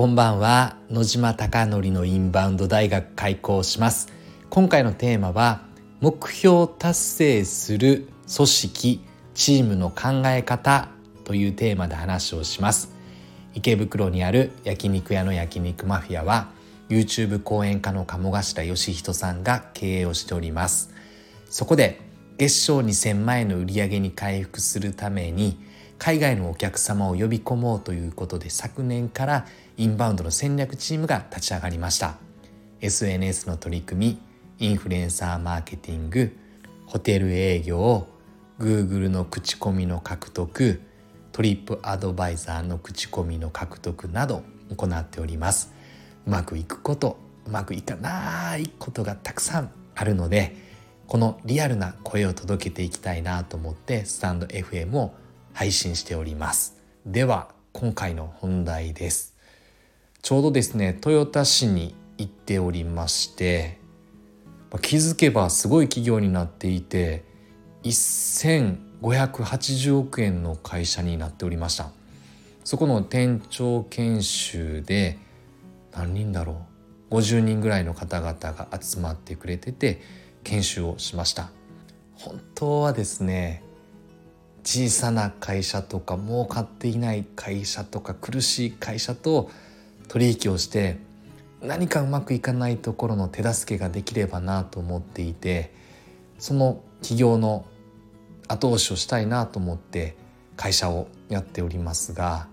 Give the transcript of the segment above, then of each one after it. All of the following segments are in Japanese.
こんばんは。野島貴則のインバウンド大学開校します。今回のテーマは目標達成する組織チームの考え方というテーマで話をします。池袋にある焼肉屋の焼肉マフィアは YouTube 講演家の鴨頭義人さんが経営をしております。そこで月賞2000万円の売り上げに回復するために海外のお客様を呼び込もうということで昨年からインバウンドの戦略チームが立ち上がりました。SNS の取り組みインフルエンサーマーケティングホテル営業 Google の口コミの獲得トリップアドバイザーの口コミの獲得など行っております。うまくいくことうまくいかないことがたくさんあるのでこのリアルな声を届けていきたいなと思ってスタンド FM を配信しております。では今回の本題です。ちょうどですね豊田市に行っておりまして気づけばすごい企業になっていて1580億円の会社になっておりました。そこの店長研修で何人だろう？50人ぐらいの方々が集まってくれてて研修をしました。本当はですね小さな会社とか儲かっていない会社とか苦しい会社と取引をして何かうまくいかないところの手助けができればなと思っていてその企業の後押しをしたいなと思って会社をやっておりますが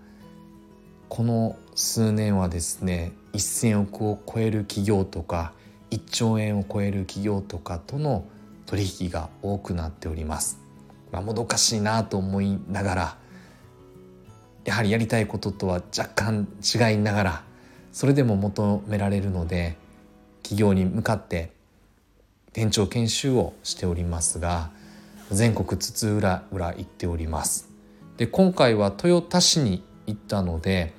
この数年はですね1,000億を超える企業とか1兆円を超える企業とかとの取引が多くなっております。まあ、もどかしいなと思いながらやはりやりたいこととは若干違いながらそれでも求められるので企業に向かって店長研修をしておりますが全国津々浦々行っております。で今回は豊田市に行ったので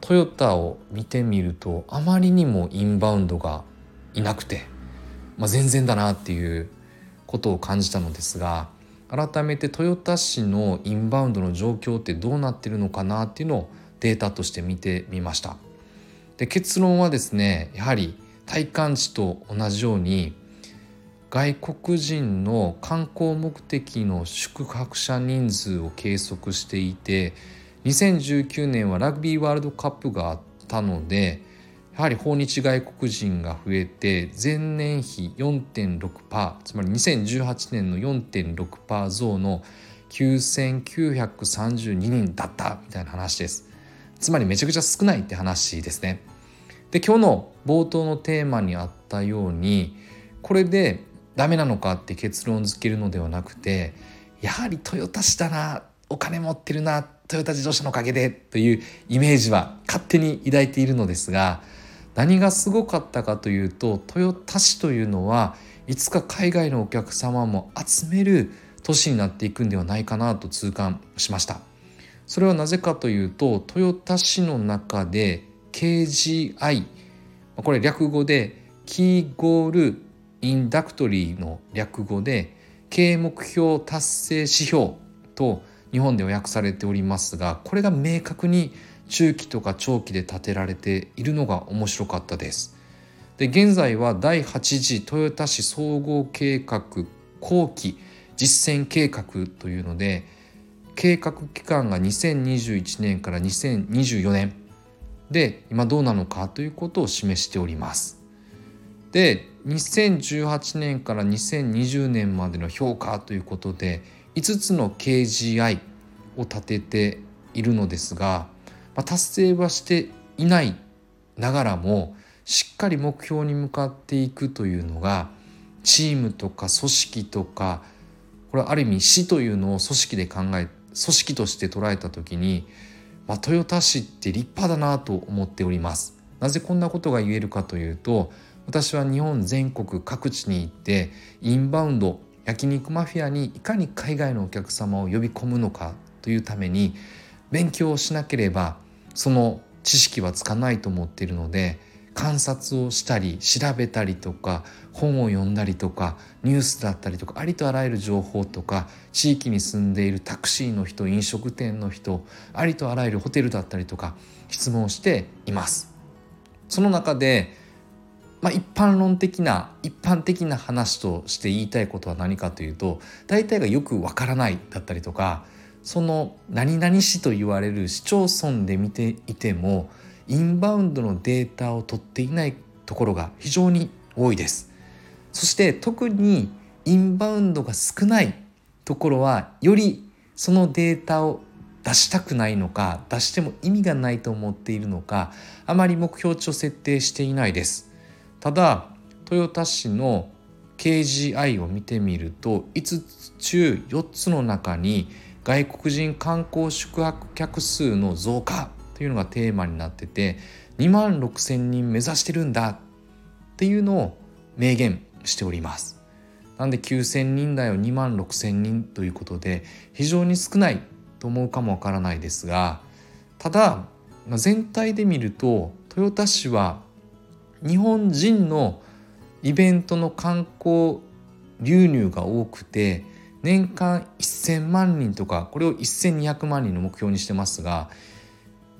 トヨタを見てみるとあまりにもインバウンドがいなくて、まあ、全然だなっていうことを感じたのですが改めて豊田市のインバウンドの状況ってどうなってるのかなっていうのをデータとして見てみました。で結論はですねやはり体感値と同じように外国人の観光目的の宿泊者人数を計測していて2019年はラグビーワールドカップがあったのでやはり訪日外国人が増えて前年比4.6%つまり2018年の4.6%増の9932人だったみたいな話です。つまりめちゃくちゃ少ないって話ですね。で今日の冒頭のテーマにあったようにこれでダメなのかって結論付けるのではなくてやはりトヨタ市だなお金持ってるなトヨタ自動車のおかげでというイメージは勝手に抱いているのですが何がすごかったかというと豊田市というのはいつか海外のお客様も集める都市になっていくんではないかなと痛感しました。それはなぜかというと豊田市の中で KGI これ略語でキーゴールインダクトリーの略語で経営目標達成指標と日本では訳されておりますがこれが明確に中期とか長期で立てられているのが面白かったです。で現在は第8次豊田市総合計画後期実践計画というので計画期間が2021年から2024年で今どうなのかということを示しております。で2018年から2020年までの評価ということで5つの KGI を立てているのですがまあ、達成はしていないながらもしっかり目標に向かっていくというのがチームとか組織とかこれはある意味死というのを組織で考え組織として捉えた時に、まあ、豊田市って立派だなと思っております。なぜこんなことが言えるかというと私は日本全国各地に行ってインバウンド焼肉マフィアにいかに海外のお客様を呼び込むのかというために勉強をしなければその知識はつかないと思っているので観察をしたり調べたりとか本を読んだりとかニュースだったりとかありとあらゆる情報とか地域に住んでいるタクシーの人飲食店の人ありとあらゆるホテルだったりとか質問しています。その中でまあ、一般論的な一般的な話として言いたいことは何かというと大体がよくわからないだったりとかその何々市と言われる市町村で見ていてもインバウンドのデータを取っていないところが非常に多いです。そして特にインバウンドが少ないところはよりそのデータを出したくないのか出しても意味がないと思っているのかあまり目標値を設定していないです。ただ豊田市の KGI を見てみると5つ中4つの中に外国人観光宿泊客数の増加というのがテーマになってて2万6,000人目指してるんだっていうのを明言しております。なんで9,000人台を2万6,000人ということで非常に少ないと思うかもわからないですがただ全体で見ると豊田市は日本人のイベントの観光流入が多くて年間1,000万人とかこれを1,200万人の目標にしてますが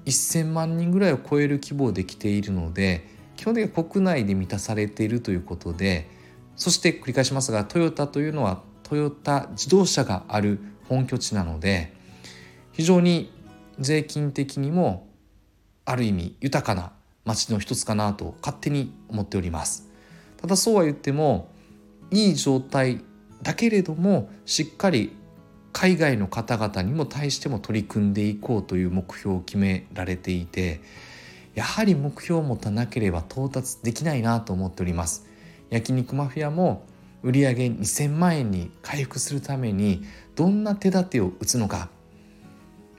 1,000万人ぐらいを超える規模で来ているので基本的には国内で満たされているということでそして繰り返しますがトヨタというのはトヨタ自動車がある本拠地なので非常に税金的にもある意味豊かな街の一つかなと勝手に思っております。ただそうは言ってもいい状態だけれどもしっかり海外の方々にも対しても取り組んでいこうという目標を決められていてやはり目標を持たなければ到達できないなと思っております。焼肉マフィアも売上2000万円に回復するためにどんな手立てを打つのか。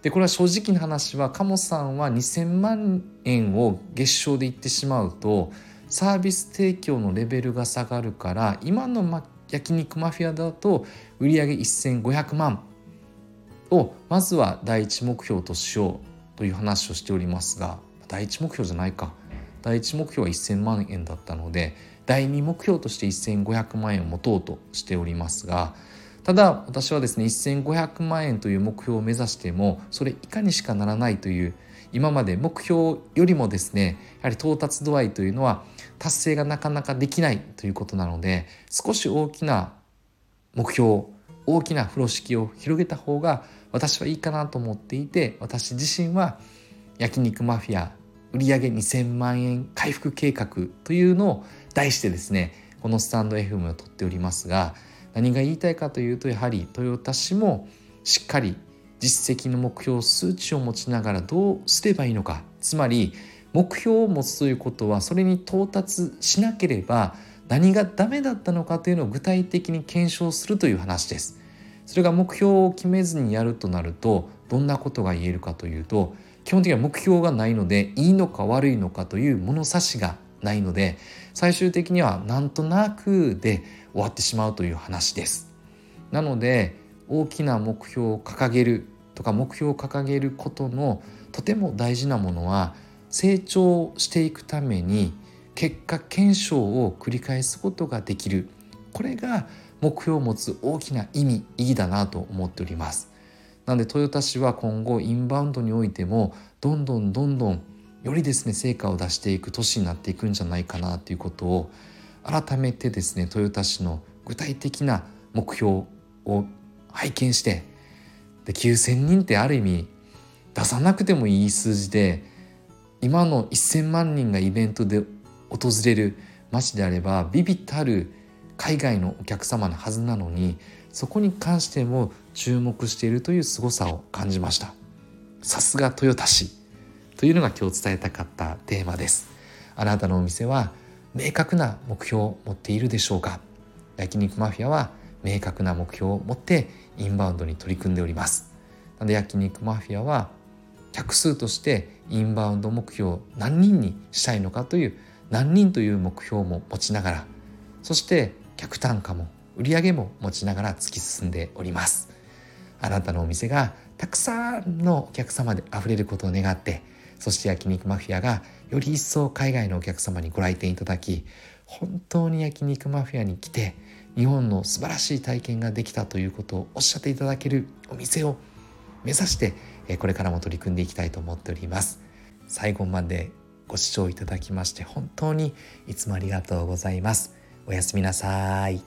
でこれは正直な話は鴨さんは2,000万円を月賞で言ってしまうとサービス提供のレベルが下がるから今の焼肉マフィアだと売上1,500万をまずは第一目標としようという話をしておりますが第一目標じゃないか。第一目標は1,000万円だったので第二目標として1,500万円を持とうとしておりますがただ私はですね1500万円という目標を目指してもそれ以下にしかならないという今まで目標よりもですねやはり到達度合いというのは達成がなかなかできないということなので少し大きな目標大きな風呂敷を広げた方が私はいいかなと思っていて私自身は焼肉マフィア売上2000万円回復計画というのを題してですねこのスタンド FM を撮っておりますが何が言いたいかというとやはり豊田市もしっかり実績の目標数値を持ちながらどうすればいいのかつまり目標を持つということはそれに到達しなければ何がダメだったのかというのを具体的に検証するという話です。それが目標を決めずにやるとなるとどんなことが言えるかというと基本的には目標がないのでいいのか悪いのかという物差しがないので最終的にはなんとなくで終わってしまうという話です。なので大きな目標を掲げるとか目標を掲げることのとても大事なものは成長していくために結果検証を繰り返すことができる。これが目標を持つ大きな意味意義だなと思っております。なので豊田市は今後インバウンドにおいてもどんどんどんどんよりですね成果を出していく都市になっていくんじゃないかなということを改めてですね豊田市の具体的な目標を拝見してで9,000人ってある意味出さなくてもいい数字で今の1,000万人がイベントで訪れる街であればビビったる海外のお客様のはずなのにそこに関しても注目しているという凄さを感じました。さすが豊田市。というのが今日伝えたかったテーマです。あなたのお店は明確な目標を持っているでしょうか？焼肉マフィアは明確な目標を持ってインバウンドに取り組んでおります。なので焼肉マフィアは客数としてインバウンド目標を何人にしたいのかという何人という目標も持ちながらそして客単価も売上も持ちながら突き進んでおります。あなたのお店がたくさんのお客様で溢れることを願ってそして焼肉マフィアがより一層海外のお客様にご来店いただき本当に焼肉マフィアに来て日本の素晴らしい体験ができたということをおっしゃっていただけるお店を目指してこれからも取り組んでいきたいと思っております。最後までご視聴いただきまして本当にいつもありがとうございます。おやすみなさい。